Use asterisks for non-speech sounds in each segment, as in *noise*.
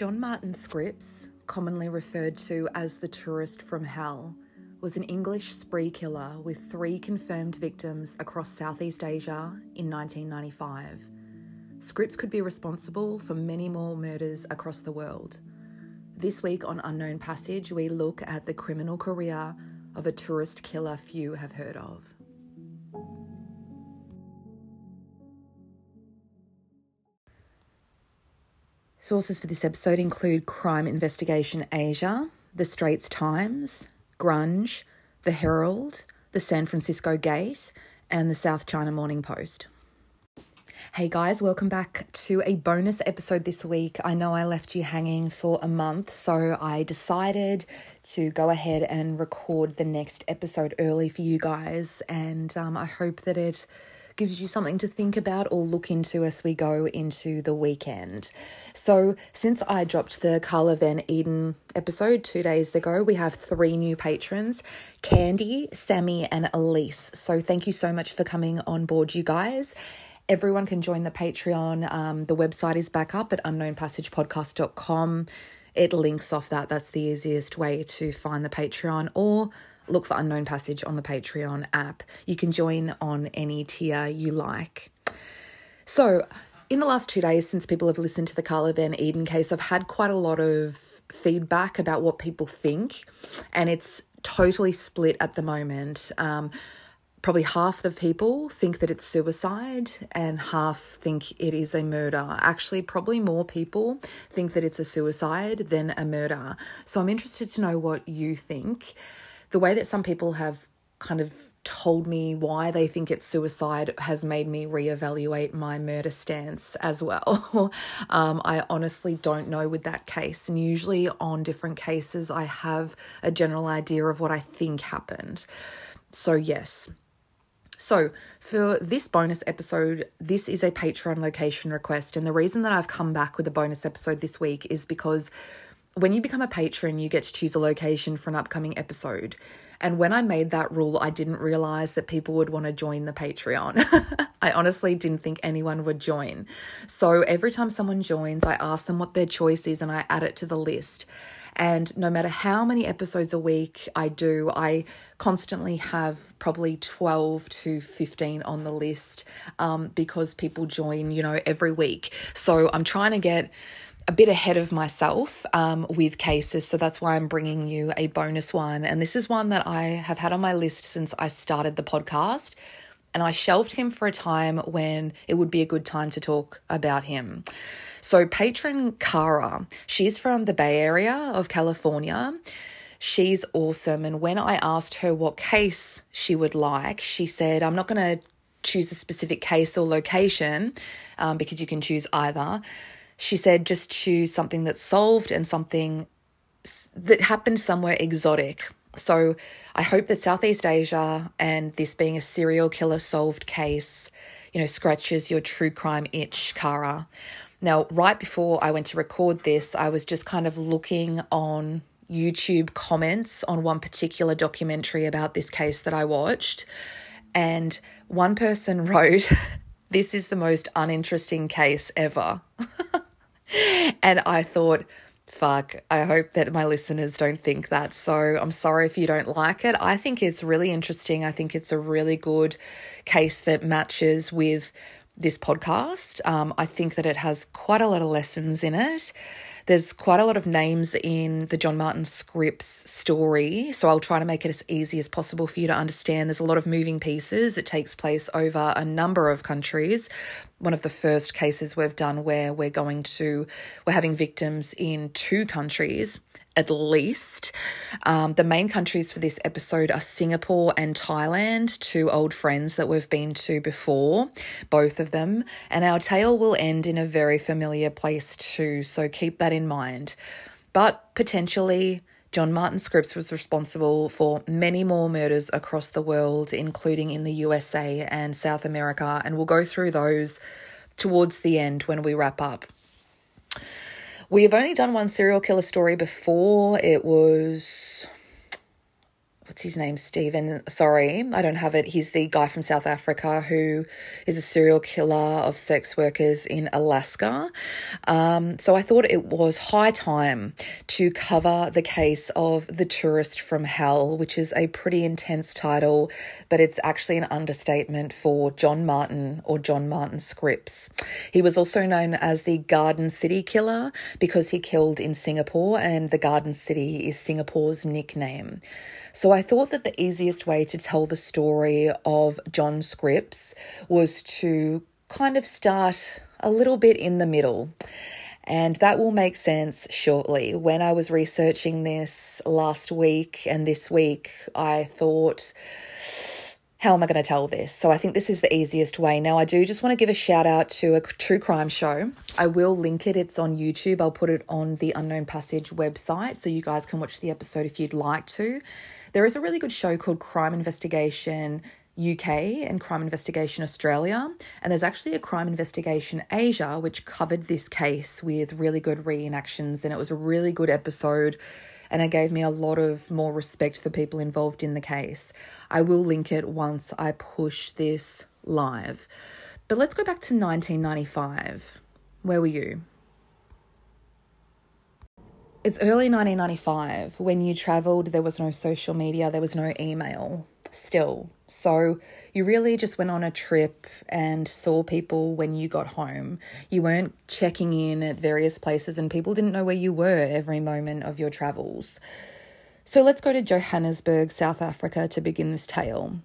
John Martin Scripps, commonly referred to as the tourist from hell, was an English spree killer with three confirmed victims across Southeast Asia in 1995. Scripps could be responsible for many more murders across the world. This week on Unknown Passage, we look at the criminal career of a tourist killer few have heard of. Sources for this episode include Crime Investigation Asia, The Straits Times, Grunge, The Herald, The San Francisco Gate, and the South China Morning Post. Hey guys, welcome back to a bonus episode this week. I know I left you hanging for a month, so I decided to go ahead and record the next episode early for you guys, and um, I hope that it gives you something to think about or look into as we go into the weekend. So, since I dropped the Carla Van Eden episode two days ago, we have three new patrons Candy, Sammy, and Elise. So, thank you so much for coming on board, you guys. Everyone can join the Patreon. Um, the website is back up at unknownpassagepodcast.com. It links off that. That's the easiest way to find the Patreon or look for Unknown Passage on the Patreon app. You can join on any tier you like. So, in the last two days, since people have listened to the Carla Van Eden case, I've had quite a lot of feedback about what people think, and it's totally split at the moment. Um, probably half the people think that it's suicide and half think it is a murder. Actually, probably more people think that it's a suicide than a murder. So I'm interested to know what you think the way that some people have kind of told me why they think it's suicide has made me reevaluate my murder stance as well. *laughs* um, I honestly don't know with that case, and usually on different cases, I have a general idea of what I think happened. So, yes. So, for this bonus episode, this is a Patreon location request. And the reason that I've come back with a bonus episode this week is because when you become a patron, you get to choose a location for an upcoming episode. And when I made that rule, I didn't realize that people would want to join the Patreon. *laughs* I honestly didn't think anyone would join. So every time someone joins, I ask them what their choice is and I add it to the list. And no matter how many episodes a week I do, I constantly have probably 12 to 15 on the list um, because people join, you know, every week. So I'm trying to get a bit ahead of myself um, with cases, so that's why I'm bringing you a bonus one. And this is one that I have had on my list since I started the podcast. And I shelved him for a time when it would be a good time to talk about him. So, patron Kara, she's from the Bay Area of California. She's awesome. And when I asked her what case she would like, she said, I'm not going to choose a specific case or location um, because you can choose either she said just choose something that's solved and something that happened somewhere exotic. So I hope that Southeast Asia and this being a serial killer solved case, you know, scratches your true crime itch, Kara. Now, right before I went to record this, I was just kind of looking on YouTube comments on one particular documentary about this case that I watched. And one person *laughs* wrote, This is the most uninteresting case ever. *laughs* *laughs* and I thought, fuck, I hope that my listeners don't think that. So I'm sorry if you don't like it. I think it's really interesting. I think it's a really good case that matches with this podcast. Um, I think that it has quite a lot of lessons in it. There's quite a lot of names in the John Martin Scripps story, so I'll try to make it as easy as possible for you to understand. There's a lot of moving pieces. It takes place over a number of countries. One of the first cases we've done where we're going to, we're having victims in two countries at least. Um, the main countries for this episode are Singapore and Thailand, two old friends that we've been to before, both of them. And our tale will end in a very familiar place too, so keep that in mind. But potentially, John Martin Scripps was responsible for many more murders across the world, including in the USA and South America, and we'll go through those towards the end when we wrap up. We have only done one serial killer story before. It was what's his name? Stephen. Sorry, I don't have it. He's the guy from South Africa who is a serial killer of sex workers in Alaska. Um, so I thought it was high time to cover the case of The Tourist from Hell, which is a pretty intense title, but it's actually an understatement for John Martin or John Martin Scripps. He was also known as the Garden City Killer because he killed in Singapore, and the Garden City is Singapore's nickname. So I thought that the easiest way to tell the story of John Scripps was to kind of start a little bit in the middle. And that will make sense shortly. When I was researching this last week and this week, I thought, how am I going to tell this? So I think this is the easiest way. Now, I do just want to give a shout out to a true crime show. I will link it, it's on YouTube. I'll put it on the Unknown Passage website so you guys can watch the episode if you'd like to. There is a really good show called Crime Investigation UK and Crime Investigation Australia, and there's actually a Crime Investigation Asia which covered this case with really good reenactions, and it was a really good episode. And it gave me a lot of more respect for people involved in the case. I will link it once I push this live. But let's go back to 1995. Where were you? It's early 1995. When you travelled, there was no social media, there was no email still. So you really just went on a trip and saw people when you got home. You weren't checking in at various places, and people didn't know where you were every moment of your travels. So let's go to Johannesburg, South Africa to begin this tale.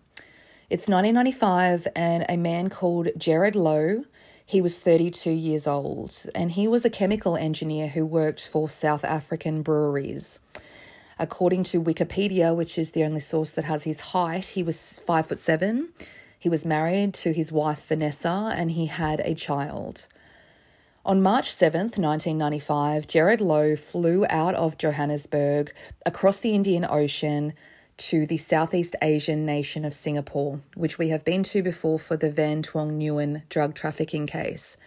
It's 1995, and a man called Gerard Lowe he was 32 years old and he was a chemical engineer who worked for South African breweries. According to Wikipedia, which is the only source that has his height, he was five foot seven. He was married to his wife Vanessa and he had a child. On March 7th, 1995, Gerard Lowe flew out of Johannesburg across the Indian Ocean to the Southeast Asian nation of Singapore, which we have been to before for the Van Tuong Nguyen drug trafficking case.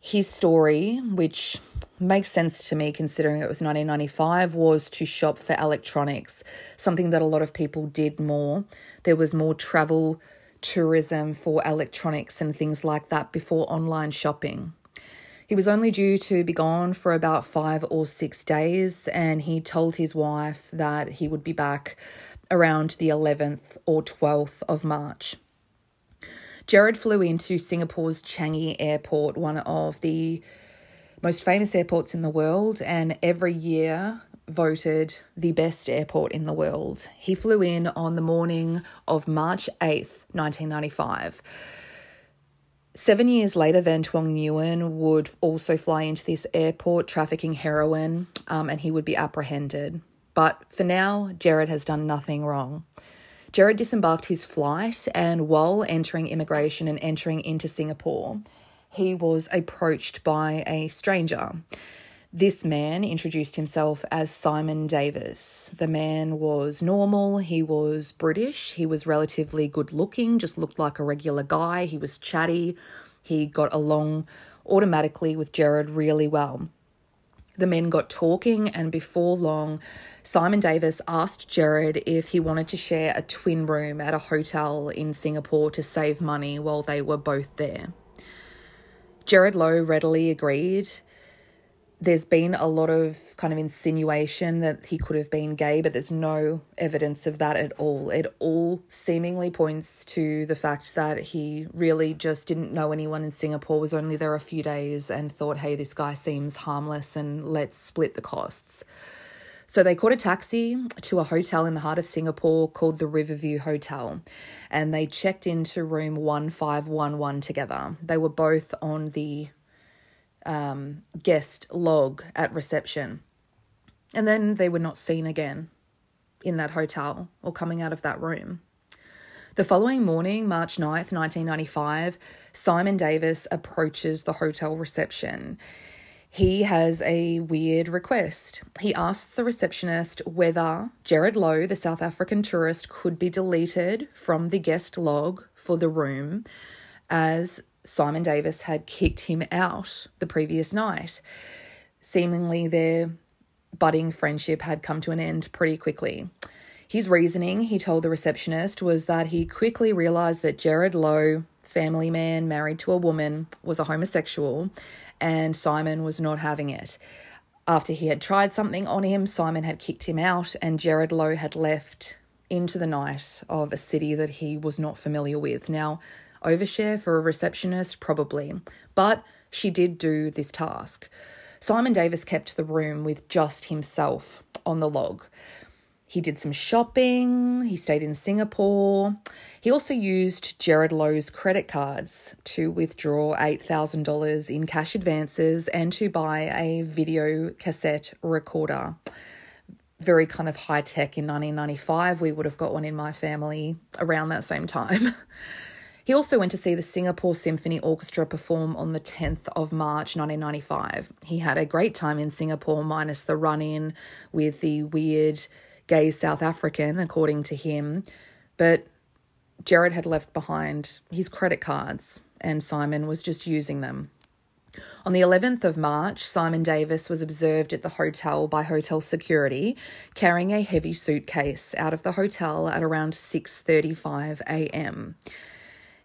His story, which makes sense to me considering it was 1995, was to shop for electronics, something that a lot of people did more. There was more travel tourism for electronics and things like that before online shopping. He was only due to be gone for about five or six days, and he told his wife that he would be back around the 11th or 12th of March. Jared flew into Singapore's Changi Airport, one of the most famous airports in the world, and every year voted the best airport in the world. He flew in on the morning of March 8th, 1995. Seven years later, Van Tuong Nguyen would also fly into this airport trafficking heroin um, and he would be apprehended. But for now, Jared has done nothing wrong. Jared disembarked his flight, and while entering immigration and entering into Singapore, he was approached by a stranger. This man introduced himself as Simon Davis. The man was normal, he was British, he was relatively good looking, just looked like a regular guy, he was chatty, he got along automatically with Jared really well. The men got talking, and before long, Simon Davis asked Jared if he wanted to share a twin room at a hotel in Singapore to save money while they were both there. Jared Lowe readily agreed there's been a lot of kind of insinuation that he could have been gay, but there's no evidence of that at all. It all seemingly points to the fact that he really just didn't know anyone in Singapore, was only there a few days, and thought, hey, this guy seems harmless and let's split the costs. So they caught a taxi to a hotel in the heart of Singapore called the Riverview Hotel, and they checked into room 1511 together. They were both on the um, guest log at reception. And then they were not seen again in that hotel or coming out of that room. The following morning, March 9th, 1995, Simon Davis approaches the hotel reception. He has a weird request. He asks the receptionist whether Jared Lowe, the South African tourist, could be deleted from the guest log for the room as Simon Davis had kicked him out the previous night. Seemingly, their budding friendship had come to an end pretty quickly. His reasoning, he told the receptionist, was that he quickly realised that Jared Lowe, family man married to a woman, was a homosexual and Simon was not having it. After he had tried something on him, Simon had kicked him out and Jared Lowe had left into the night of a city that he was not familiar with. Now, overshare for a receptionist, probably, but she did do this task. Simon Davis kept the room with just himself on the log. He did some shopping, he stayed in Singapore. He also used Jared Lowe's credit cards to withdraw $8,000 in cash advances and to buy a video cassette recorder. Very kind of high tech in 1995. We would have got one in my family around that same time. *laughs* He also went to see the Singapore Symphony Orchestra perform on the 10th of March 1995. He had a great time in Singapore, minus the run in with the weird gay South African, according to him. But Jared had left behind his credit cards, and Simon was just using them. On the 11th of March, Simon Davis was observed at the hotel by hotel security carrying a heavy suitcase out of the hotel at around 6:35 a.m.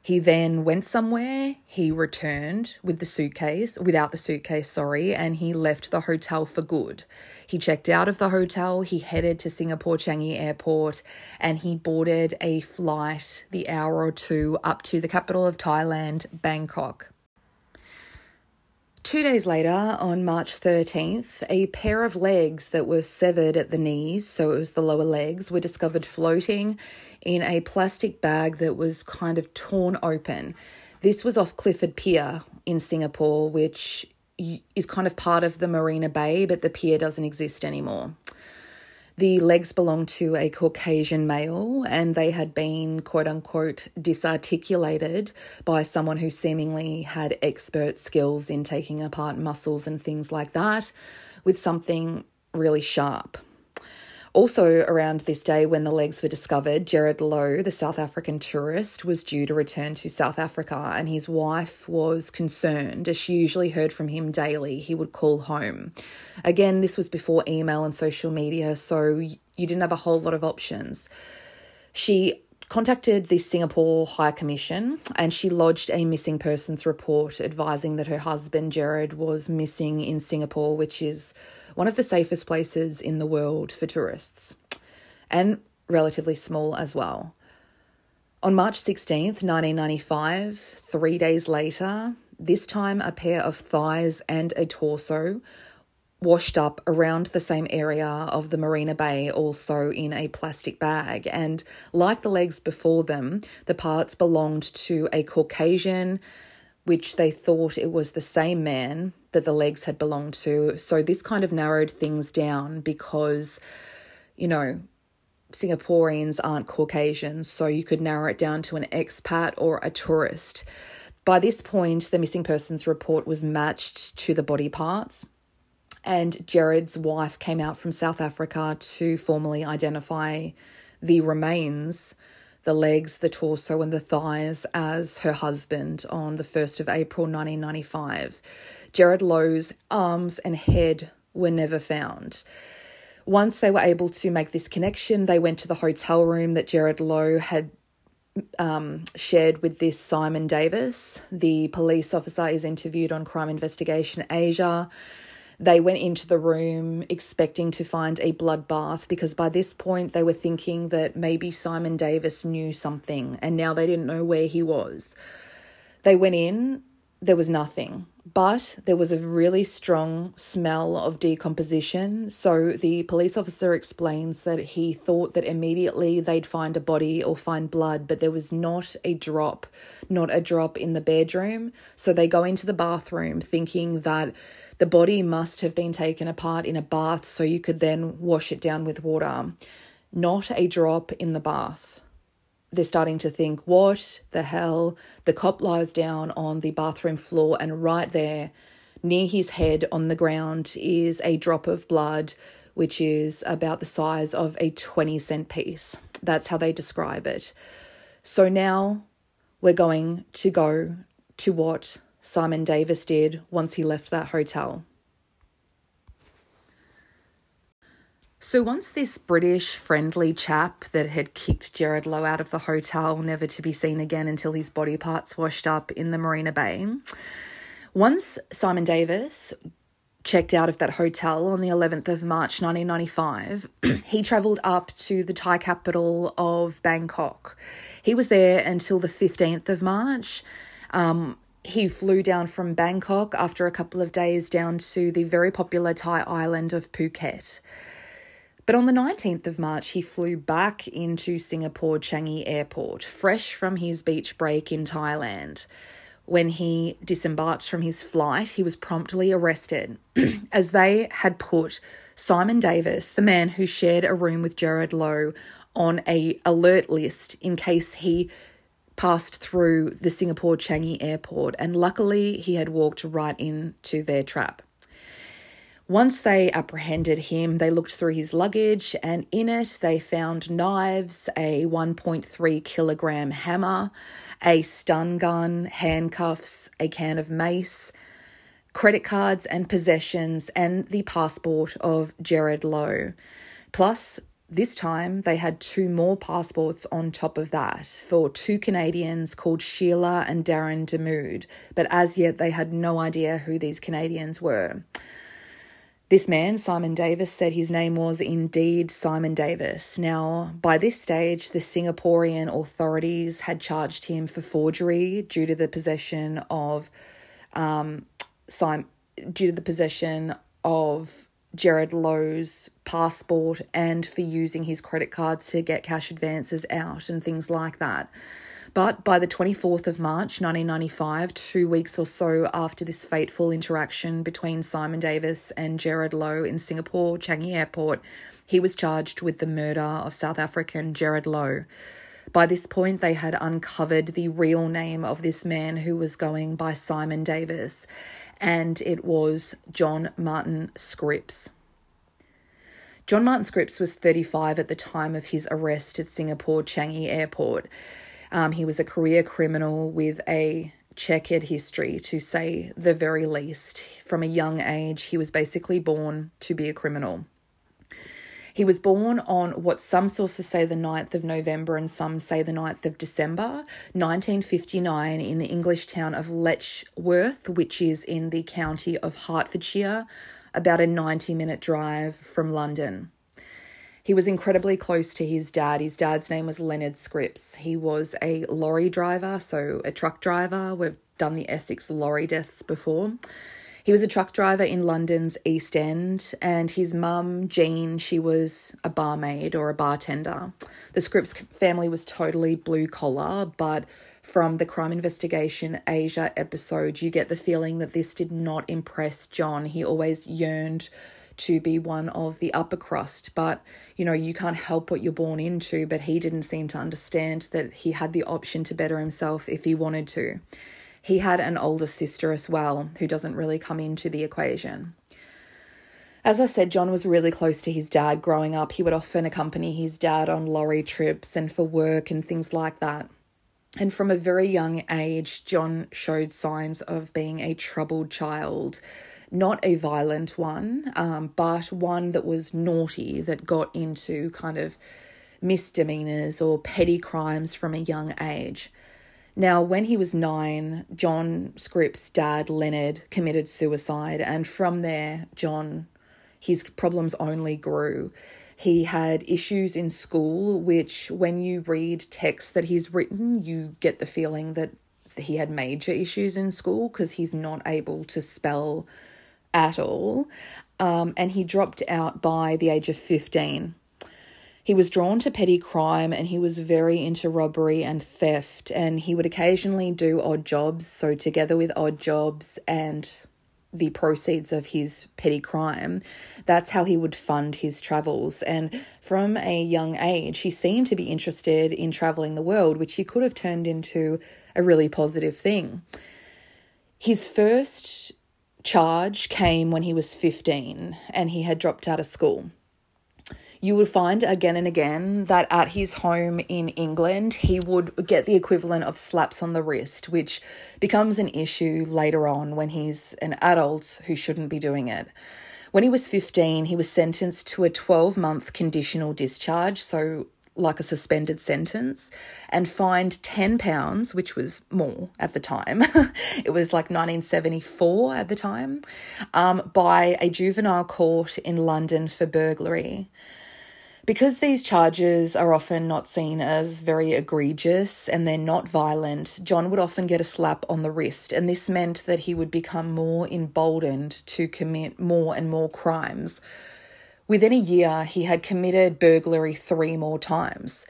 He then went somewhere, he returned with the suitcase, without the suitcase, sorry, and he left the hotel for good. He checked out of the hotel, he headed to Singapore Changi Airport, and he boarded a flight the hour or two up to the capital of Thailand, Bangkok. Two days later, on March 13th, a pair of legs that were severed at the knees, so it was the lower legs, were discovered floating in a plastic bag that was kind of torn open. This was off Clifford Pier in Singapore, which is kind of part of the Marina Bay, but the pier doesn't exist anymore. The legs belonged to a Caucasian male and they had been, quote unquote, disarticulated by someone who seemingly had expert skills in taking apart muscles and things like that with something really sharp. Also, around this day when the legs were discovered, Jared Lowe, the South African tourist, was due to return to South Africa, and his wife was concerned as she usually heard from him daily. He would call home. Again, this was before email and social media, so you didn't have a whole lot of options. She contacted the Singapore High Commission and she lodged a missing persons report advising that her husband Jared was missing in Singapore, which is one of the safest places in the world for tourists and relatively small as well. On March 16th, 1995, three days later, this time a pair of thighs and a torso washed up around the same area of the Marina Bay, also in a plastic bag. And like the legs before them, the parts belonged to a Caucasian, which they thought it was the same man that the legs had belonged to. So this kind of narrowed things down because, you know, Singaporeans aren't Caucasians, so you could narrow it down to an expat or a tourist. By this point, the missing persons report was matched to the body parts and Jared's wife came out from South Africa to formally identify the remains, the legs, the torso, and the thighs as her husband on the 1st of April 1995. Jared Lowe's arms and head were never found. Once they were able to make this connection, they went to the hotel room that Jared Lowe had um, shared with this Simon Davis. The police officer is interviewed on Crime Investigation Asia they went into the room expecting to find a bloodbath because by this point they were thinking that maybe Simon Davis knew something and now they didn't know where he was. They went in, there was nothing. But there was a really strong smell of decomposition. So the police officer explains that he thought that immediately they'd find a body or find blood, but there was not a drop, not a drop in the bedroom. So they go into the bathroom thinking that the body must have been taken apart in a bath so you could then wash it down with water. Not a drop in the bath they're starting to think, what the hell? The cop lies down on the bathroom floor, and right there, near his head on the ground, is a drop of blood, which is about the size of a 20 cent piece. That's how they describe it. So now we're going to go to what Simon Davis did once he left that hotel. So once this British friendly chap that had kicked Jared Lowe out of the hotel, never to be seen again until his body parts washed up in the Marina Bay, once Simon Davis checked out of that hotel on the 11th of March 1995, *clears throat* he travelled up to the Thai capital of Bangkok. He was there until the 15th of March. Um, he flew down from Bangkok after a couple of days down to the very popular Thai island of Phuket. But on the 19th of March, he flew back into Singapore Changi Airport, fresh from his beach break in Thailand. When he disembarked from his flight, he was promptly arrested *clears throat* as they had put Simon Davis, the man who shared a room with Jared Lowe, on a alert list in case he passed through the Singapore Changi airport and luckily he had walked right into their trap. Once they apprehended him, they looked through his luggage, and in it they found knives, a 1.3 kilogram hammer, a stun gun, handcuffs, a can of mace, credit cards and possessions, and the passport of Jared Lowe. Plus, this time they had two more passports on top of that for two Canadians called Sheila and Darin Damude, but as yet they had no idea who these Canadians were. This man, Simon Davis, said his name was indeed Simon Davis. Now, by this stage, the Singaporean authorities had charged him for forgery due to the possession of um, Sim- due to the possession of Gerard Lowe's passport and for using his credit cards to get cash advances out and things like that. But by the 24th of March 1995, two weeks or so after this fateful interaction between Simon Davis and Gerard Lowe in Singapore Changi Airport, he was charged with the murder of South African Gerard Lowe. By this point, they had uncovered the real name of this man who was going by Simon Davis, and it was John Martin Scripps. John Martin Scripps was 35 at the time of his arrest at Singapore Changi Airport. Um, he was a career criminal with a checkered history, to say the very least. From a young age, he was basically born to be a criminal. He was born on what some sources say the 9th of November and some say the 9th of December, 1959, in the English town of Letchworth, which is in the county of Hertfordshire, about a 90 minute drive from London. He was incredibly close to his dad. His dad's name was Leonard Scripps. He was a lorry driver, so a truck driver. We've done the Essex lorry deaths before. He was a truck driver in London's East End, and his mum, Jean, she was a barmaid or a bartender. The Scripps family was totally blue collar, but from the Crime Investigation Asia episode, you get the feeling that this did not impress John. He always yearned to be one of the upper crust. But, you know, you can't help what you're born into. But he didn't seem to understand that he had the option to better himself if he wanted to. He had an older sister as well, who doesn't really come into the equation. As I said, John was really close to his dad growing up. He would often accompany his dad on lorry trips and for work and things like that. And from a very young age, John showed signs of being a troubled child not a violent one, um, but one that was naughty, that got into kind of misdemeanors or petty crimes from a young age. Now, when he was nine, John Scripps' dad, Leonard, committed suicide, and from there, John, his problems only grew. He had issues in school, which, when you read texts that he's written, you get the feeling that he had major issues in school because he's not able to spell at all, um, and he dropped out by the age of 15. He was drawn to petty crime and he was very into robbery and theft, and he would occasionally do odd jobs. So, together with odd jobs and the proceeds of his petty crime, that's how he would fund his travels. And from a young age, he seemed to be interested in traveling the world, which he could have turned into a really positive thing. His first charge came when he was 15 and he had dropped out of school. You would find again and again that at his home in England, he would get the equivalent of slaps on the wrist, which becomes an issue later on when he's an adult who shouldn't be doing it. When he was 15, he was sentenced to a 12 month conditional discharge, so like a suspended sentence, and fined £10, which was more at the time. *laughs* it was like 1974 at the time, um, by a juvenile court in London for burglary. Because these charges are often not seen as very egregious and they're not violent, John would often get a slap on the wrist, and this meant that he would become more emboldened to commit more and more crimes. Within a year, he had committed burglary three more times.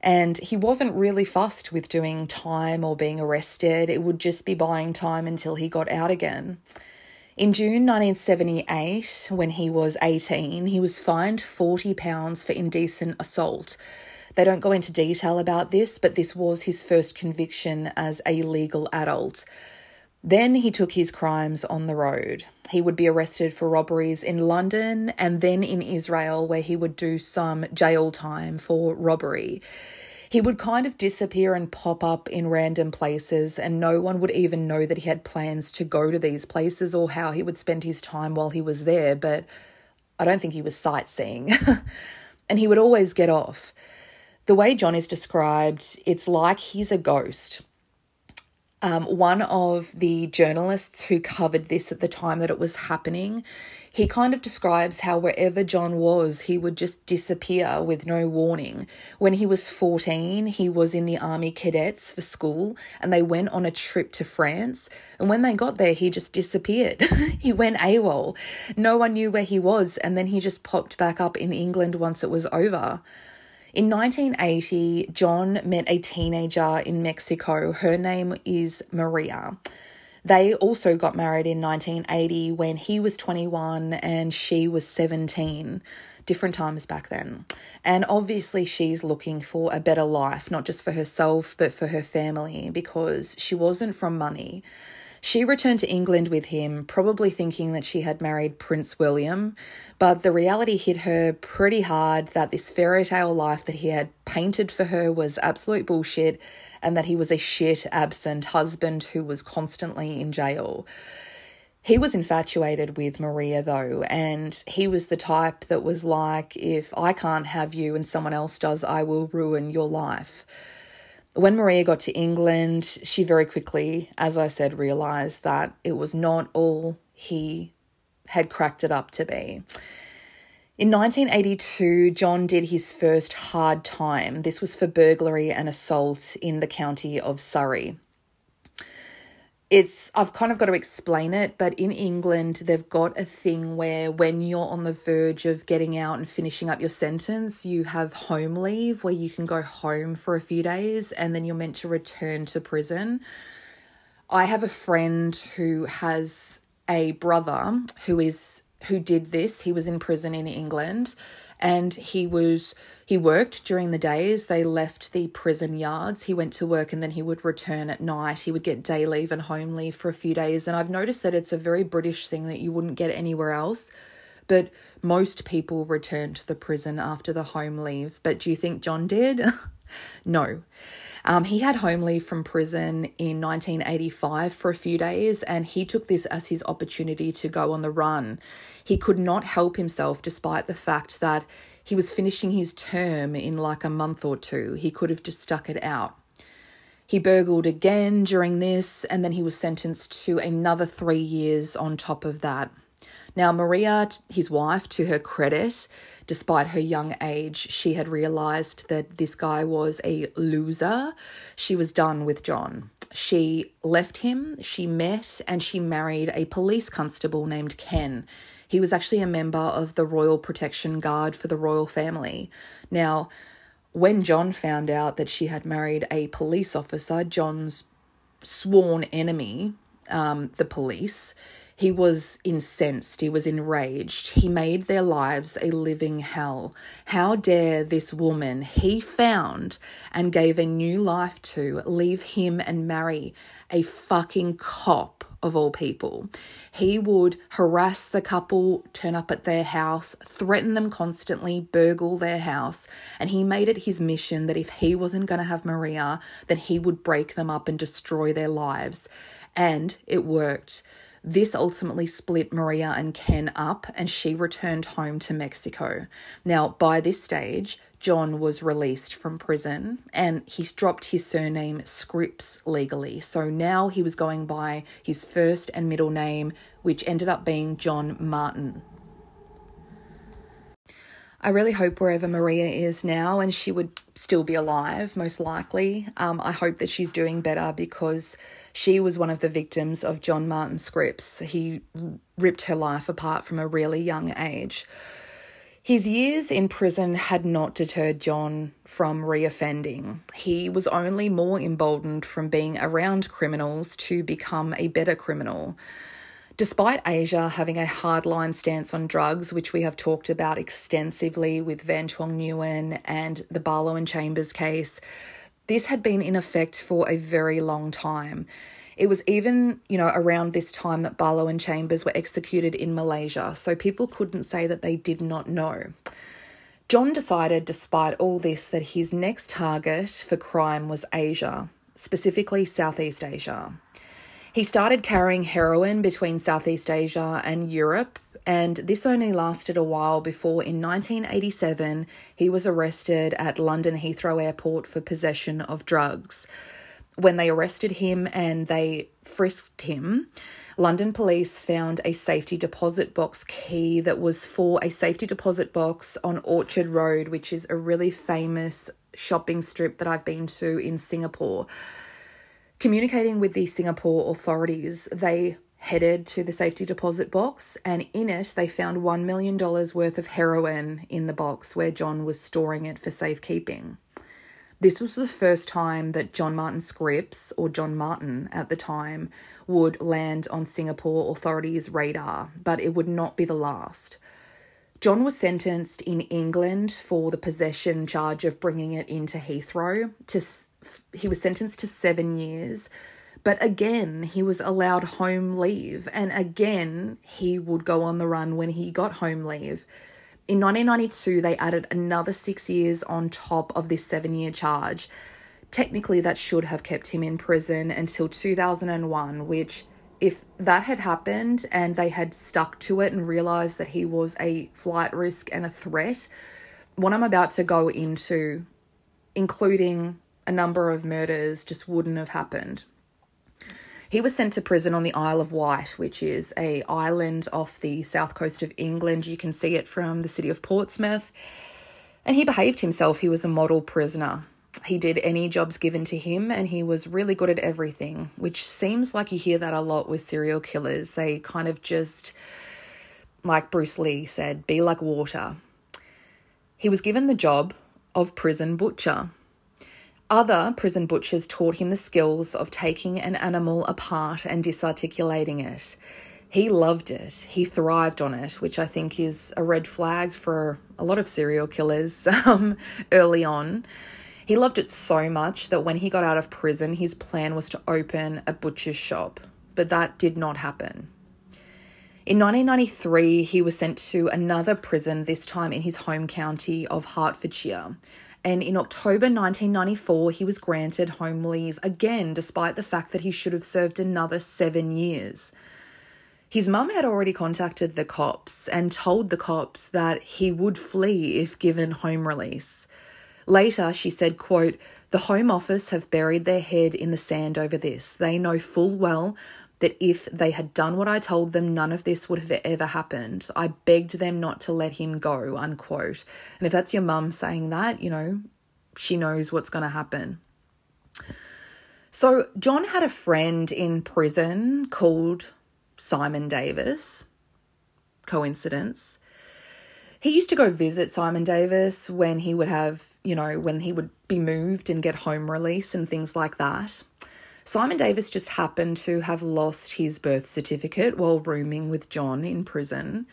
And he wasn't really fussed with doing time or being arrested. It would just be buying time until he got out again. In June 1978, when he was 18, he was fined £40 for indecent assault. They don't go into detail about this, but this was his first conviction as a legal adult. Then he took his crimes on the road. He would be arrested for robberies in London and then in Israel, where he would do some jail time for robbery he would kind of disappear and pop up in random places, and no one would even know that he had plans to go to these places or how he would spend his time while he was there. But I don't think he was sightseeing. *laughs* and he would always get off. The way John is described, it's like he's a ghost. Um, one of the journalists who covered this at the time that it was happening, he kind of describes how wherever John was, he would just disappear with no warning. When he was 14, he was in the army cadets for school and they went on a trip to France. And when they got there, he just disappeared. *laughs* he went AWOL. No one knew where he was. And then he just popped back up in England once it was over. In 1980, John met a teenager in Mexico. Her name is Maria. They also got married in 1980 when he was 21 and she was 17. Different times back then. And obviously, she's looking for a better life, not just for herself, but for her family, because she wasn't from money. She returned to England with him, probably thinking that she had married Prince William, but the reality hit her pretty hard that this fairy tale life that he had painted for her was absolute bullshit and that he was a shit, absent husband who was constantly in jail. He was infatuated with Maria, though, and he was the type that was like, if I can't have you and someone else does, I will ruin your life. When Maria got to England, she very quickly, as I said, realised that it was not all he had cracked it up to be. In 1982, John did his first hard time. This was for burglary and assault in the county of Surrey it's I've kind of got to explain it, but in England they've got a thing where when you're on the verge of getting out and finishing up your sentence, you have home leave where you can go home for a few days and then you're meant to return to prison. I have a friend who has a brother who is who did this. He was in prison in England and he was he worked during the days they left the prison yards. He went to work and then he would return at night. He would get day leave and home leave for a few days. And i've noticed that it's a very british thing that you wouldn't get anywhere else. But most people return to the prison after the home leave. But do you think john did *laughs* no um, he had home leave from prison in 1985 for a few days, and he took this as his opportunity to go on the run. He could not help himself despite the fact that he was finishing his term in like a month or two. He could have just stuck it out. He burgled again during this, and then he was sentenced to another three years on top of that. Now, Maria, his wife, to her credit, despite her young age, she had realized that this guy was a loser. She was done with John. She left him, she met, and she married a police constable named Ken. He was actually a member of the Royal Protection Guard for the royal family. Now, when John found out that she had married a police officer, John's sworn enemy, um, the police, he was incensed, he was enraged. He made their lives a living hell. How dare this woman he found and gave a new life to leave him and marry a fucking cop of all people. He would harass the couple, turn up at their house, threaten them constantly, burgle their house, and he made it his mission that if he wasn't going to have Maria, then he would break them up and destroy their lives. And it worked. This ultimately split Maria and Ken up, and she returned home to Mexico. Now, by this stage, John was released from prison and he's dropped his surname Scripps legally. So now he was going by his first and middle name, which ended up being John Martin. I really hope wherever Maria is now, and she would still be alive, most likely. Um, I hope that she's doing better because she was one of the victims of John Martin Scripps. He ripped her life apart from a really young age. His years in prison had not deterred John from reoffending. He was only more emboldened from being around criminals to become a better criminal. Despite Asia having a hardline stance on drugs, which we have talked about extensively with Van Tuong Nguyen and the Barlow and Chambers case, this had been in effect for a very long time. It was even, you know, around this time that Barlow and Chambers were executed in Malaysia, so people couldn't say that they did not know. John decided, despite all this, that his next target for crime was Asia, specifically Southeast Asia. He started carrying heroin between Southeast Asia and Europe, and this only lasted a while before in 1987 he was arrested at London Heathrow Airport for possession of drugs. When they arrested him and they frisked him, London police found a safety deposit box key that was for a safety deposit box on Orchard Road, which is a really famous shopping strip that I've been to in Singapore. Communicating with the Singapore authorities, they headed to the safety deposit box and in it they found $1 million worth of heroin in the box where John was storing it for safekeeping. This was the first time that John Martin Scripps, or John Martin at the time, would land on Singapore authorities' radar, but it would not be the last. John was sentenced in England for the possession charge of bringing it into Heathrow to he was sentenced to seven years. But again, he was allowed home leave. And again, he would go on the run when he got home leave. In 1992, they added another six years on top of this seven year charge. Technically, that should have kept him in prison until 2001, which, if that had happened and they had stuck to it and realized that he was a flight risk and a threat, what I'm about to go into, including a number of murders just wouldn't have happened. He was sent to prison on the Isle of Wight, which is a island off the south coast of England. You can see it from the city of Portsmouth. And he behaved himself. He was a model prisoner. He did any jobs given to him and he was really good at everything, which seems like you hear that a lot with serial killers. They kind of just, like Bruce Lee said, be like water. He was given the job of prison butcher. Other prison butchers taught him the skills of taking an animal apart and disarticulating it. He loved it. He thrived on it, which I think is a red flag for a lot of serial killers *laughs* um, early on. He loved it so much that when he got out of prison, his plan was to open a butcher's shop, but that did not happen. In 1993, he was sent to another prison, this time in his home county of Hertfordshire and in October 1994, he was granted home leave again, despite the fact that he should have served another seven years. His mum had already contacted the cops and told the cops that he would flee if given home release. Later, she said, quote, The Home Office have buried their head in the sand over this. They know full well that if they had done what I told them, none of this would have ever happened. I begged them not to let him go, unquote. And if that's your mum saying that, you know, she knows what's going to happen. So, John had a friend in prison called Simon Davis. Coincidence. He used to go visit Simon Davis when he would have, you know, when he would be moved and get home release and things like that. Simon Davis just happened to have lost his birth certificate while rooming with John in prison.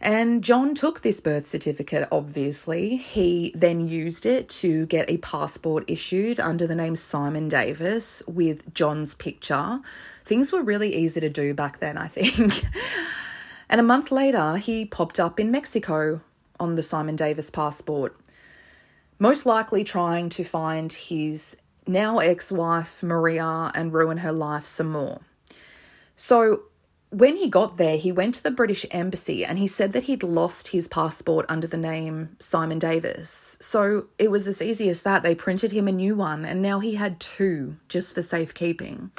And John took this birth certificate, obviously. He then used it to get a passport issued under the name Simon Davis with John's picture. Things were really easy to do back then, I think. *laughs* and a month later, he popped up in Mexico on the Simon Davis passport, most likely trying to find his now ex wife Maria and ruin her life some more. So, when he got there, he went to the British Embassy and he said that he'd lost his passport under the name Simon Davis. So it was as easy as that. They printed him a new one and now he had two just for safekeeping.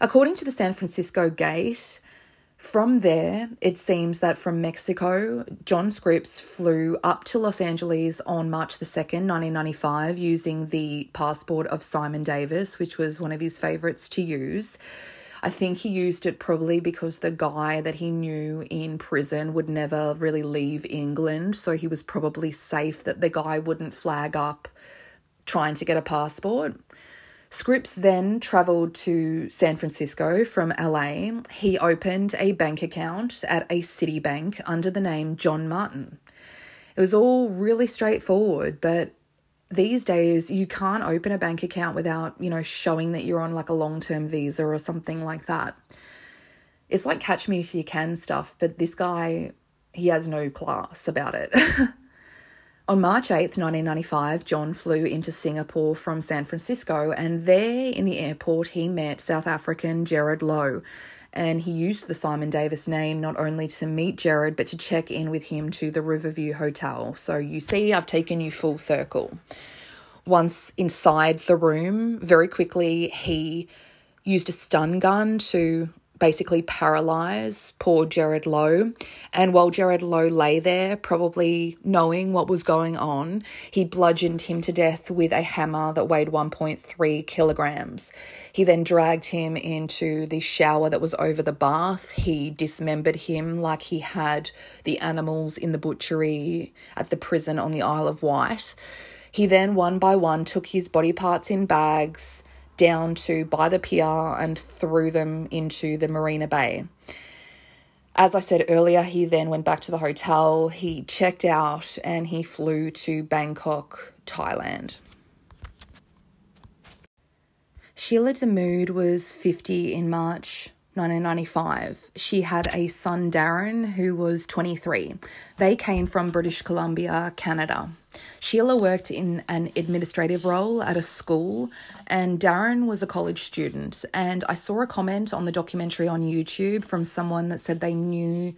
According to the San Francisco Gate, from there, it seems that from Mexico, John Scripps flew up to Los Angeles on March the 2nd, 1995, using the passport of Simon Davis, which was one of his favorites to use. I think he used it probably because the guy that he knew in prison would never really leave England. So he was probably safe that the guy wouldn't flag up trying to get a passport. Scripps then travelled to San Francisco from LA. He opened a bank account at a Citibank under the name John Martin. It was all really straightforward, but these days you can't open a bank account without, you know, showing that you're on like a long-term visa or something like that. It's like catch me if you can stuff, but this guy he has no class about it. *laughs* On March 8th, 1995, John flew into Singapore from San Francisco, and there in the airport, he met South African Jared Lowe. And he used the Simon Davis name not only to meet Jared, but to check in with him to the Riverview Hotel. So you see, I've taken you full circle. Once inside the room, very quickly, he used a stun gun to basically paralyze poor Jared Lowe. And while Jared Lowe lay there, probably knowing what was going on, he bludgeoned him to death with a hammer that weighed 1.3 kilograms. He then dragged him into the shower that was over the bath. He dismembered him like he had the animals in the butchery at the prison on the Isle of Wight. He then, one by one, took his body parts in bags down to by the pier and threw them into the Marina Bay. As I said earlier, he then went back to the hotel, he checked out, and he flew to Bangkok, Thailand. Sheila Damude was 50 in March 1995. She had a son, Darin, who was 23. They came from British Columbia, Canada. Sheila worked in an administrative role at a school, and Darin was a college student. And I saw a comment on the documentary on YouTube from someone that said they knew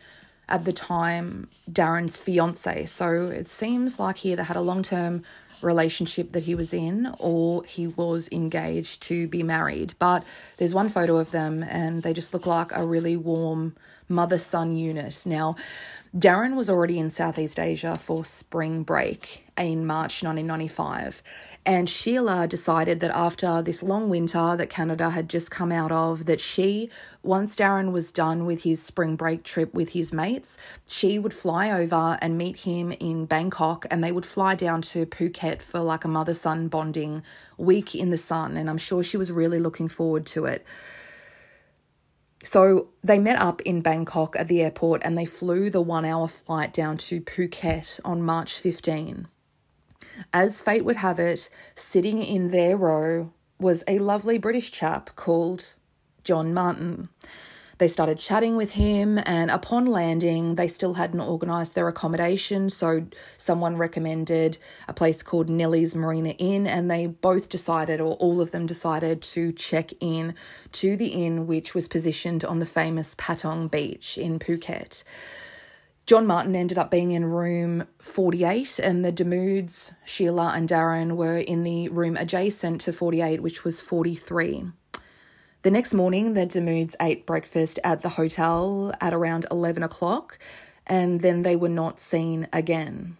at the time Darin's fiance. So it seems like he either had a long term relationship that he was in or he was engaged to be married. But there's one photo of them and they just look like a really warm mother son unit. Now, Darin was already in Southeast Asia for spring break in March 1995, and Sheila decided that after this long winter that Canada had just come out of, that she, once Darin was done with his spring break trip with his mates, she would fly over and meet him in Bangkok, and they would fly down to Phuket for like a mother son bonding week in the sun. And I'm sure she was really looking forward to it. So they met up in Bangkok at the airport and they flew the one hour flight down to Phuket on March 15. As fate would have it, sitting in their row was a lovely British chap called John Martin. They started chatting with him, and upon landing, they still hadn't organised their accommodation. So, someone recommended a place called Nellie's Marina Inn, and they both decided, or all of them decided, to check in to the inn, which was positioned on the famous Patong Beach in Phuket. John Martin ended up being in room 48, and the Damudes, Sheila, and Darin were in the room adjacent to 48, which was 43. The next morning, the Damudes ate breakfast at the hotel at around 11 o'clock, and then they were not seen again.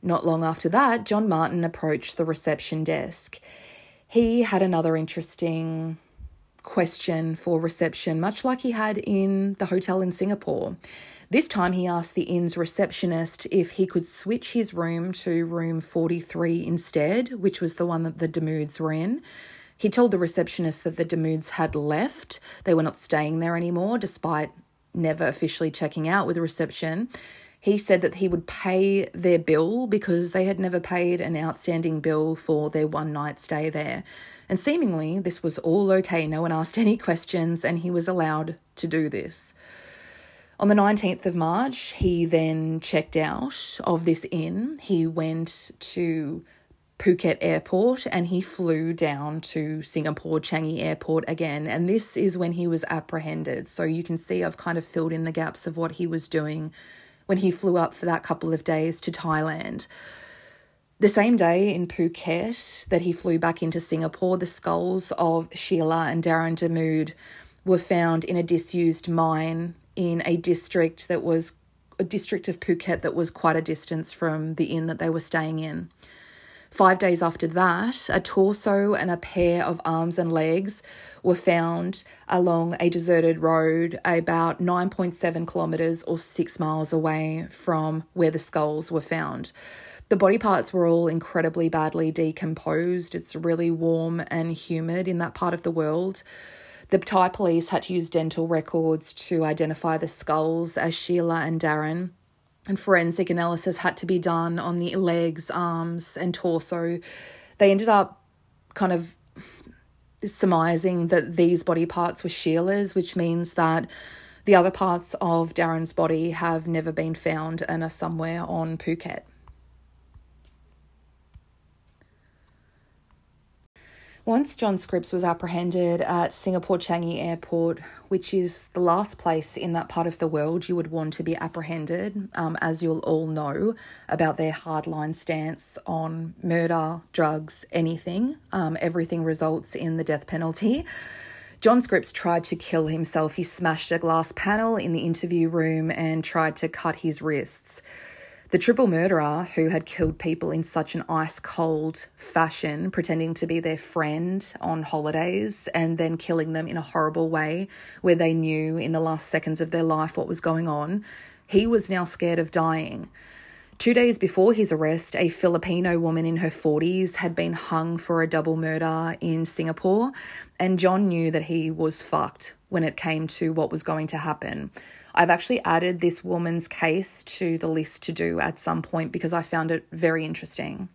Not long after that, John Martin approached the reception desk. He had another interesting question for reception, much like he had in the hotel in Singapore. This time, he asked the inn's receptionist if he could switch his room to room 43 instead, which was the one that the Damudes were in. He told the receptionist that the Damudes had left. They were not staying there anymore, despite never officially checking out with the reception. He said that he would pay their bill because they had never paid an outstanding bill for their one night stay there. And seemingly, this was all okay. No one asked *laughs* any questions, and he was allowed to do this. On the 19th of March, he then checked out of this inn. He went to Phuket airport and he flew down to Singapore Changi airport again. And this is when he was apprehended. So you can see I've kind of filled in the gaps of what he was doing when he flew up for that couple of days to Thailand. The same day in Phuket that he flew back into Singapore, the skulls of Sheila and Darin Damude were found in a disused mine in a district that was a district of Phuket that was quite a distance from the inn that they were staying in. Five days after that, a torso and a pair of arms and legs were found along a deserted road about 9.7 kilometres or six miles away from where the skulls were found. The body parts were all incredibly badly decomposed. It's really warm and humid in that part of the world. The Thai police had to use dental records to identify the skulls as Sheila and Darin. And forensic analysis had to be done on the legs, arms, and torso. They ended up kind of surmising that these body parts were Sheila's, which means that the other parts of Darin's body have never been found and are somewhere on Phuket. Once John Scripps was apprehended at Singapore Changi Airport, which is the last place in that part of the world you would want to be apprehended, um, as you'll all know about their hardline stance on murder, drugs, anything, um, everything results in the death penalty. John Scripps tried to kill himself. He smashed a glass panel in the interview room and tried to cut his wrists. The triple murderer who had killed people in such an ice cold fashion, pretending to be their friend on holidays and then killing them in a horrible way where they knew in the last seconds of their life what was going on, he was now scared of dying. Two days before his arrest, a Filipino woman in her 40s had been hung for a double murder in Singapore, and John knew that he was fucked when it came to what was going to happen. I've actually added this woman's case to the list to do at some point because I found it very interesting.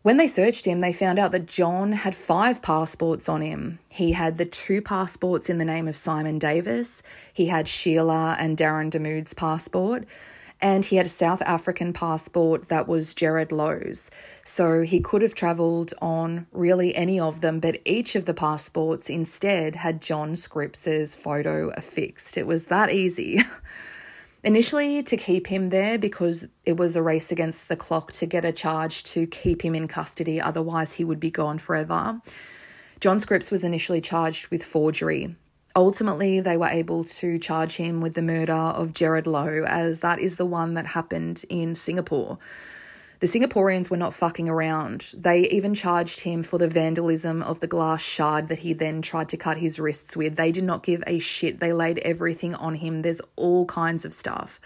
When they searched him, they found out that John had five passports on him. He had the two passports in the name of Simon Davis, he had Sheila and Darin Damude's passport, and he had a South African passport that was Jared Lowe's. So he could have travelled on really any of them, but each of the passports instead had John Scripps's photo affixed. It was that easy. *laughs* Initially, to keep him there because it was a race against the clock to get a charge to keep him in custody, otherwise, he would be gone forever. John Scripps was initially charged with forgery. Ultimately, they were able to charge him with the murder of Jared Lowe, as that is the one that happened in Singapore. The Singaporeans were not fucking around. They even charged him for the vandalism of the glass shard that he then tried to cut his wrists with. They did not give a shit. They laid everything on him. There's all kinds of stuff.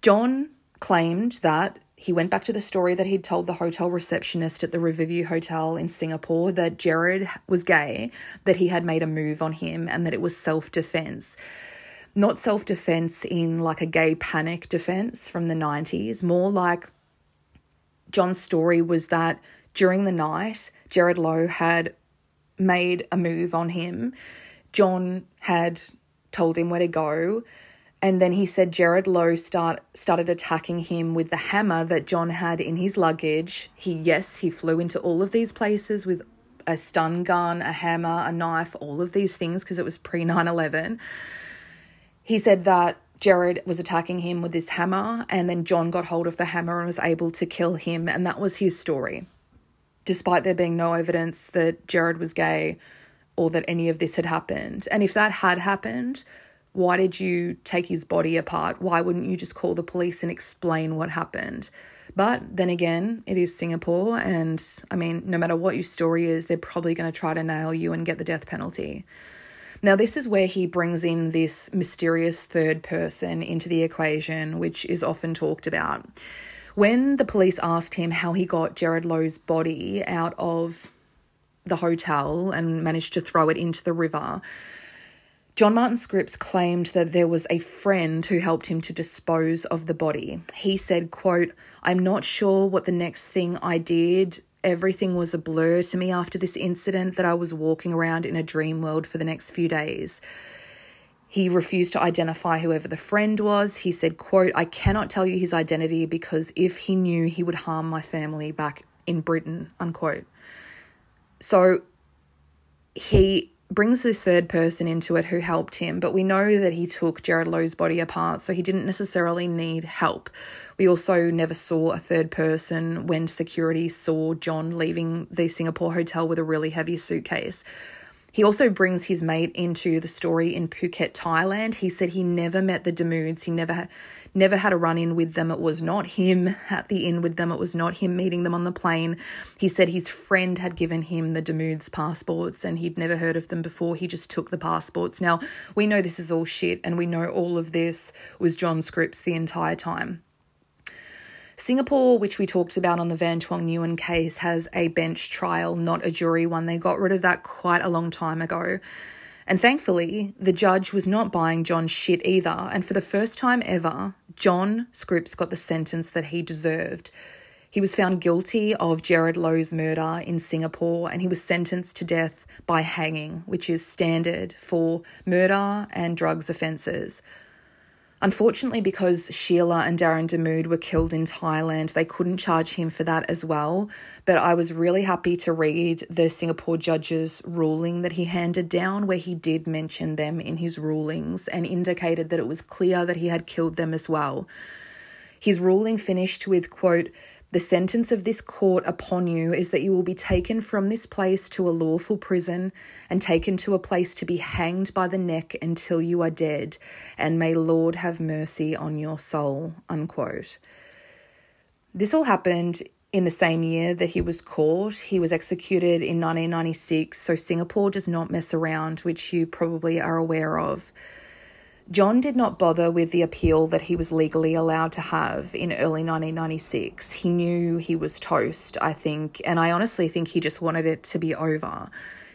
John claimed that he went back to the story that he'd told the hotel receptionist at the Riverview Hotel in Singapore that Jared was gay, that he had made a move on him, and that it was self defense. Not self defense in like a gay panic defense from the 90s, more like John's story was that during the night, Jared Lowe had made a move on him. John had told him where to go and then he said Jared Lowe start started attacking him with the hammer that John had in his luggage. He yes, he flew into all of these places with a stun gun, a hammer, a knife, all of these things because it was pre 9/11. He said that Jared was attacking him with this hammer and then John got hold of the hammer and was able to kill him and that was his story. Despite there being no evidence that Jared was gay or that any of this had happened. And if that had happened, why did you take his body apart? Why wouldn't you just call the police and explain what happened? But then again, it is Singapore, and I mean, no matter what your story is, they're probably going to try to nail you and get the death penalty. Now, this is where he brings in this mysterious third person into the equation, which is often talked about. When the police asked him how he got Jared Lowe's body out of the hotel and managed to throw it into the river, John Martin Scripps claimed that there was a friend who helped him to dispose of the body. He said, quote, I'm not sure what the next thing I did. Everything was a blur to me after this incident that I was walking around in a dream world for the next few days. He refused to identify whoever the friend was. He said, quote, I cannot tell you his identity because if he knew, he would harm my family back in Britain, unquote. So he brings this third person into it who helped him, but we know that he took Jared Lowe's body apart, so he didn't necessarily need help. We also never saw a third person when security saw John leaving the Singapore hotel with a really heavy suitcase. He also brings his mate into the story in Phuket, Thailand. He said he never met the Damudes. He never never had a run in with them. It was not him at the inn with them. It was not him meeting them on the plane. He said his friend had given him the Damudes passports and he'd never heard of them before. He just took the passports. Now, we know this is all shit and we know all of this was John Scripps the entire time. Singapore, which we talked about on the Van Tuong Nguyen case, has a bench trial, not a jury one. They got rid of that quite a long time ago. And thankfully, the judge was not buying John's shit either. And for the first time ever, John Scripps got the sentence that he deserved. He was found guilty of Jared Lowe's murder in Singapore and he was sentenced to death by hanging, which is standard for murder and drugs offences. Unfortunately, because Sheila and Darin Damude were killed in Thailand, they couldn't charge him for that as well. But I was really happy to read the Singapore judge's ruling that he handed down, where he did mention them in his rulings and indicated that it was clear that he had killed them as well. His ruling finished with, quote, the sentence of this court upon you is that you will be taken from this place to a lawful prison and taken to a place to be hanged by the neck until you are dead, and may Lord have mercy on your soul. Unquote. This all happened in the same year that he was caught. He was executed in 1996, so Singapore does not mess around, which you probably are aware of. John did not bother with the appeal that he was legally allowed to have in early 1996. He knew he was toast, I think, and I honestly think he just wanted it to be over.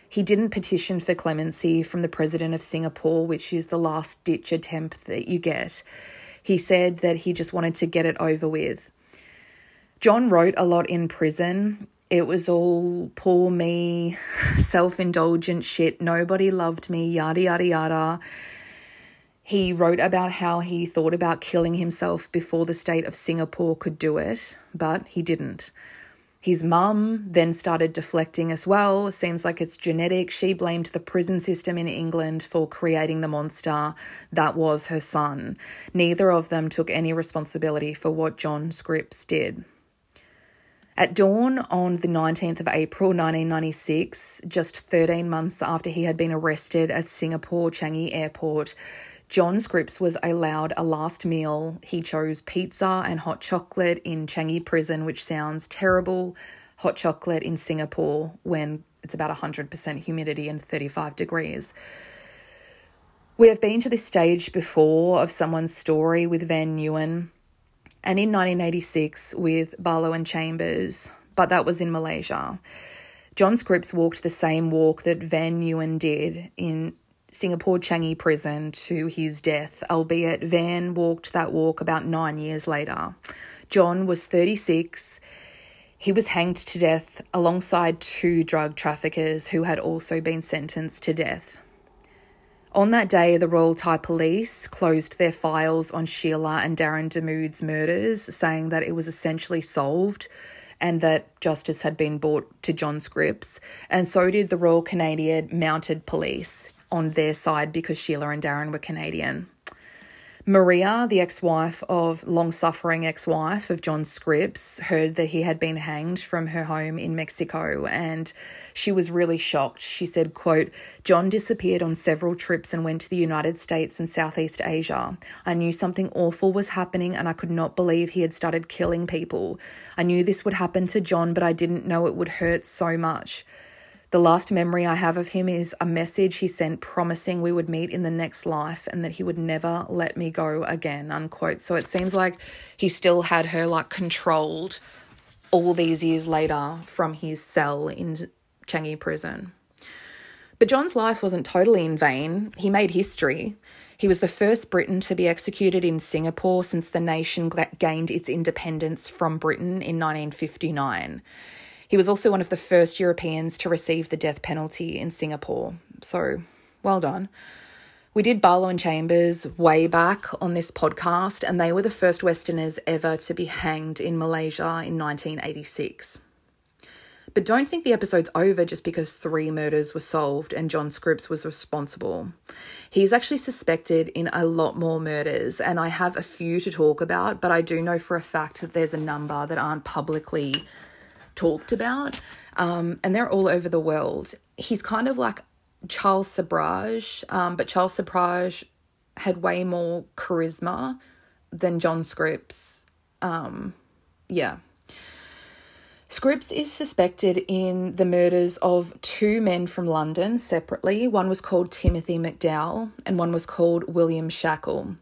He didn't petition for clemency from the president of Singapore, which is the last ditch attempt that you get. He said that he just wanted to get it over with. John wrote a lot in prison. It was all poor me, *laughs* self indulgent shit. Nobody loved me, yada, yada, yada. He wrote about how he thought about killing himself before the state of Singapore could do it, but he didn't. His mum then started deflecting as well. It seems like it's genetic. She blamed the prison system in England for creating the monster that was her son. Neither of them took any responsibility for what John Scripps did. At dawn on the 19th of April 1996, just 13 months after he had been arrested at Singapore Changi Airport, John Scripps was allowed a last meal. He chose pizza and hot chocolate in Changi Prison, which sounds terrible. Hot chocolate in Singapore when it's about 100% humidity and 35 degrees. We have been to this stage before of someone's story with Van Nguyen and in 1986 with Barlow and Chambers, but that was in Malaysia. John Scripps walked the same walk that Van Nguyen did in Singapore Changi prison to his death, albeit Van walked that walk about nine years later. John was 36. He was hanged to death alongside two drug traffickers who had also been sentenced to death. On that day, the Royal Thai Police closed their files on Sheila and Darin Damude's murders, saying that it was essentially solved and that justice had been brought to John Scripps, and so did the Royal Canadian Mounted Police on their side because Sheila and Darin were Canadian. Maria, the ex wife of long suffering ex wife of John Scripps, heard that he had been hanged from her home in Mexico and she was really shocked. She said, quote, John disappeared on several trips and went to the United States and Southeast Asia. I knew something awful was happening and I could not believe he had started killing people. I knew this would happen to John, but I didn't know it would hurt so much. The last memory I have of him is a message he sent promising we would meet in the next life and that he would never let me go again, unquote. So it seems like he still had her like controlled all these years later from his cell in Changi prison. But John's life wasn't totally in vain. He made history. He was the first Briton to be executed in Singapore since the nation gained its independence from Britain in 1959. He was also one of the first Europeans to receive the death penalty in Singapore. So, well done. We did Barlow and Chambers way back on this podcast, and they were the first Westerners ever to be hanged in Malaysia in 1986. But don't think the episode's over just because three murders were solved and John Scripps was responsible. He's actually suspected in a lot more murders, and I have a few to talk about, but I do know for a fact that there's a number that aren't publicly talked about, um, and they're all over the world. He's kind of like Charles Sobhraj, um, but Charles Sobhraj had way more charisma than John Scripps. Um, yeah. Scripps is suspected in the murders of two men from London separately. One was called Timothy McDowell and one was called William Shackle.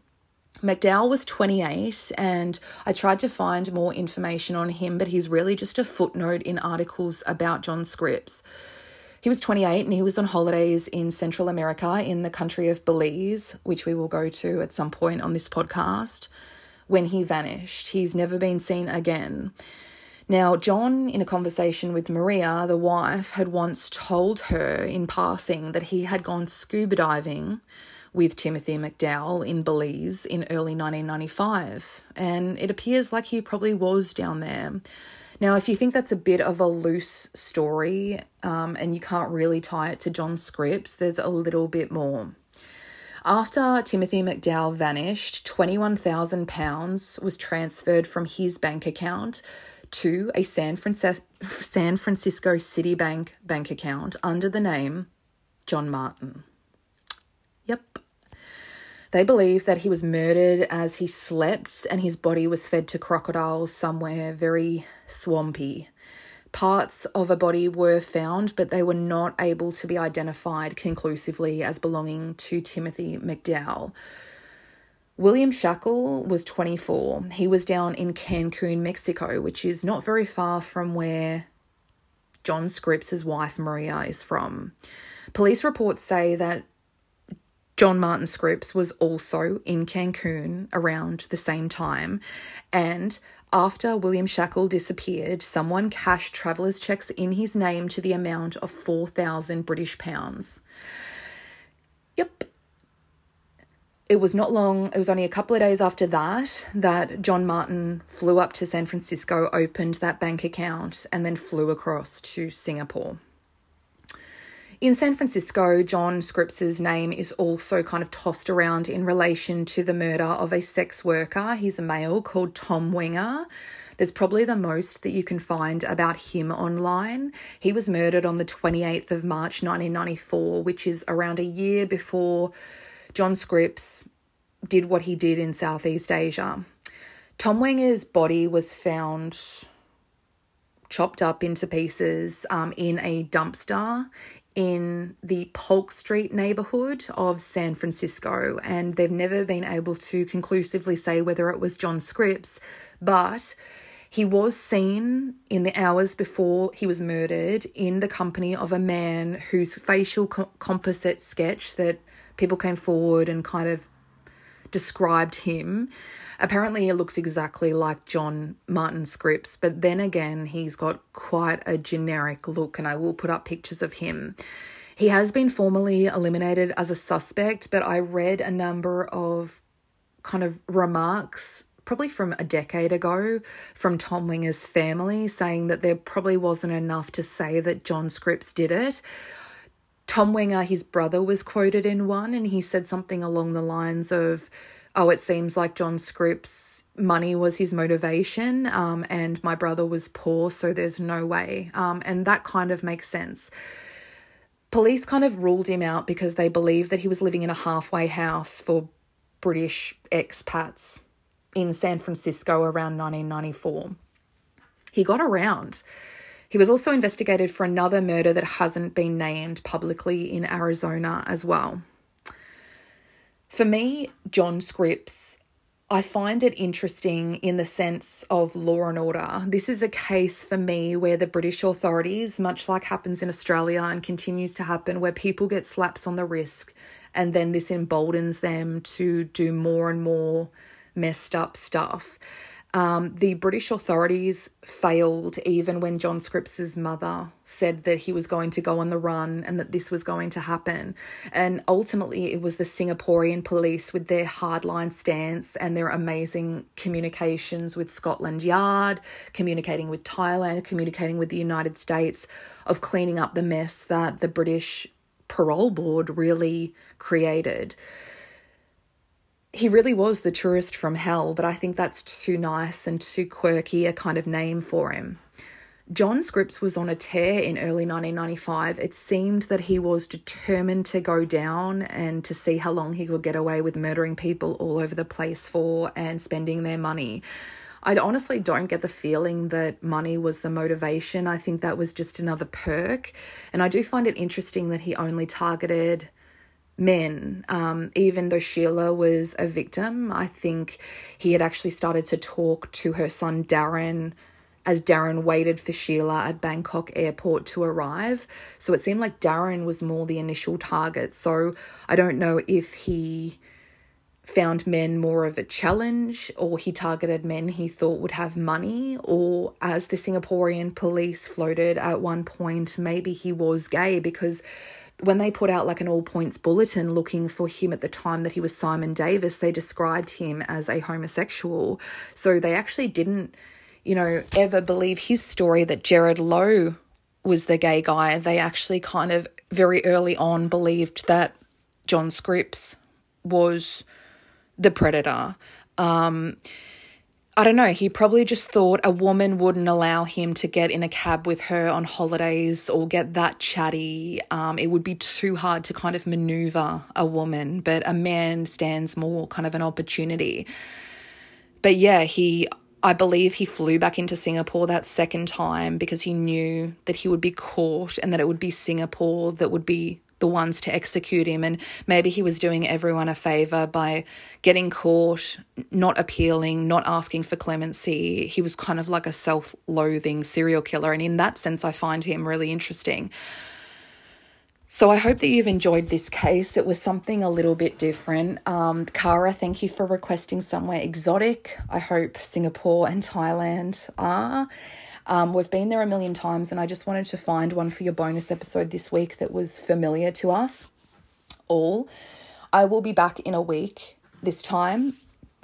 McDowell was 28, and I tried to find more information on him, but he's really just a footnote in articles about John Scripps. He was 28 and he was on holidays in Central America in the country of Belize, which we will go to at some point on this podcast, when he vanished. He's never been seen again. Now, John, in a conversation with Maria, the wife, had once told her in passing that he had gone scuba diving with Timothy McDowell in Belize in early 1995, and it appears like he probably was down there. Now, if you think that's a bit of a loose story um, and you can't really tie it to John Scripps, there's a little bit more. After Timothy McDowell vanished, £21,000 was transferred from his bank account to a San, Francisco, San Francisco Citibank bank account under the name John Martin. Yep. They believe that he was murdered as he slept and his body was fed to crocodiles somewhere very swampy. Parts of a body were found, but they were not able to be identified conclusively as belonging to Timothy McDowell. William Shackle was 24. He was down in Cancun, Mexico, which is not very far from where John Scripps' wife Maria is from. Police reports say that John Martin Scripps was also in Cancun around the same time. And after William Shackle disappeared, someone cashed traveller's checks in his name to the amount of 4,000 British pounds. Yep, it was not long, it was only a couple of days after that, that John Martin flew up to San Francisco, opened that bank account, and then flew across to Singapore. In San Francisco, John Scripps's name is also kind of tossed around in relation to the murder of a sex worker. He's a male called Tom Wenger. There's probably the most that you can find about him online. He was murdered on the 28th of March 1994, which is around a year before John Scripps did what he did in Southeast Asia. Tom Wenger's body was found chopped up into pieces um, in a dumpster in the Polk Street neighborhood of San Francisco, and they've never been able to conclusively say whether it was John Scripps, but he was seen in the hours before he was murdered in the company of a man whose facial co- composite sketch that people came forward and kind of described him. Apparently, he looks exactly like John Martin Scripps, but then again, he's got quite a generic look, and I will put up pictures of him. He has been formally eliminated as a suspect, but I read a number of kind of remarks probably from a decade ago from Tom Winger's family saying that there probably wasn't enough to say that John Scripps did it. Tom Wenger, his brother, was quoted in one, and he said something along the lines of, Oh, it seems like John Scripps' money was his motivation, um, and my brother was poor, so there's no way. Um, and that kind of makes sense. Police kind of ruled him out because they believed that he was living in a halfway house for British expats in San Francisco around 1994. He got around. He was also investigated for another murder that hasn't been named publicly in Arizona as well. For me, John Scripps, I find it interesting in the sense of law and order. This is a case for me where the British authorities, much like happens in Australia and continues to happen, where people get slaps on the wrist and then this emboldens them to do more and more messed up stuff. Um, the British authorities failed even when John Scripps' mother said that he was going to go on the run and that this was going to happen. And ultimately, it was the Singaporean police with their hardline stance and their amazing communications with Scotland Yard, communicating with Thailand, communicating with the United States, of cleaning up the mess that the British parole board really created he really was the tourist from hell, but I think that's too nice and too quirky a kind of name for him. John Scripps was on a tear in early 1995. It seemed that he was determined to go down and to see how long he could get away with murdering people all over the place for and spending their money. I honestly don't get the feeling that money was the motivation. I think that was just another perk. And I do find it interesting that he only targeted men. Um, even though Sheila was a victim, I think he had actually started to talk to her son Darin as Darin waited for Sheila at Bangkok airport to arrive. So it seemed like Darin was more the initial target. So I don't know if he found men more of a challenge or he targeted men he thought would have money or as the Singaporean police floated at one point maybe he was gay because when they put out like an all points bulletin looking for him at the time that he was Simon Davis, they described him as a homosexual. So they actually didn't, you know, ever believe his story that Jared Lowe was the gay guy. They actually kind of very early on believed that John Scripps was the predator. Um, I don't know, he probably just thought a woman wouldn't allow him to get in a cab with her on holidays or get that chatty. Um, it would be too hard to kind of maneuver a woman, but a man stands more kind of an opportunity. But yeah, he, I believe he flew back into Singapore that second time because he knew that he would be caught and that it would be Singapore that would be the ones to execute him. And maybe he was doing everyone a favor by getting caught, not appealing, not asking for clemency. He was kind of like a self loathing serial killer. And in that sense, I find him really interesting. So I hope that you've enjoyed this case. It was something a little bit different. Um, Kara, thank you for requesting somewhere exotic. I hope Singapore and Thailand are. Um, we've been there a million times, and I just wanted to find one for your bonus episode this week that was familiar to us all. I will be back in a week this time.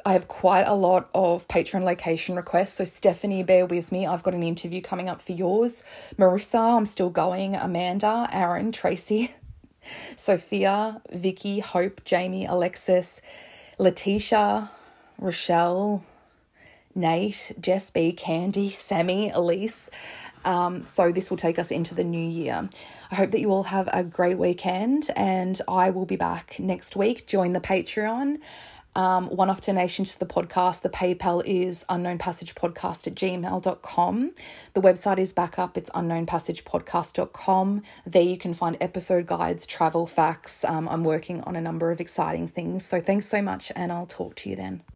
I have quite a lot of Patreon location requests. So, Stephanie, bear with me. I've got an interview coming up for yours. Marissa, I'm still going. Amanda, Aaron, Tracy, *laughs* Sophia, Vicky, Hope, Jamie, Alexis, Letitia, Rochelle, Nate, Jess B, Candy, Sammy, Elise. Um, so this will take us into the new year. I hope that you all have a great weekend, and I will be back next week. Join the Patreon. Um, one off donation to the podcast. The PayPal is unknownpassagepodcast at gmail.com. The website is back up, it's unknownpassagepodcast.com. There you can find episode guides, travel facts. Um, I'm working on a number of exciting things. So thanks so much, and I'll talk to you then.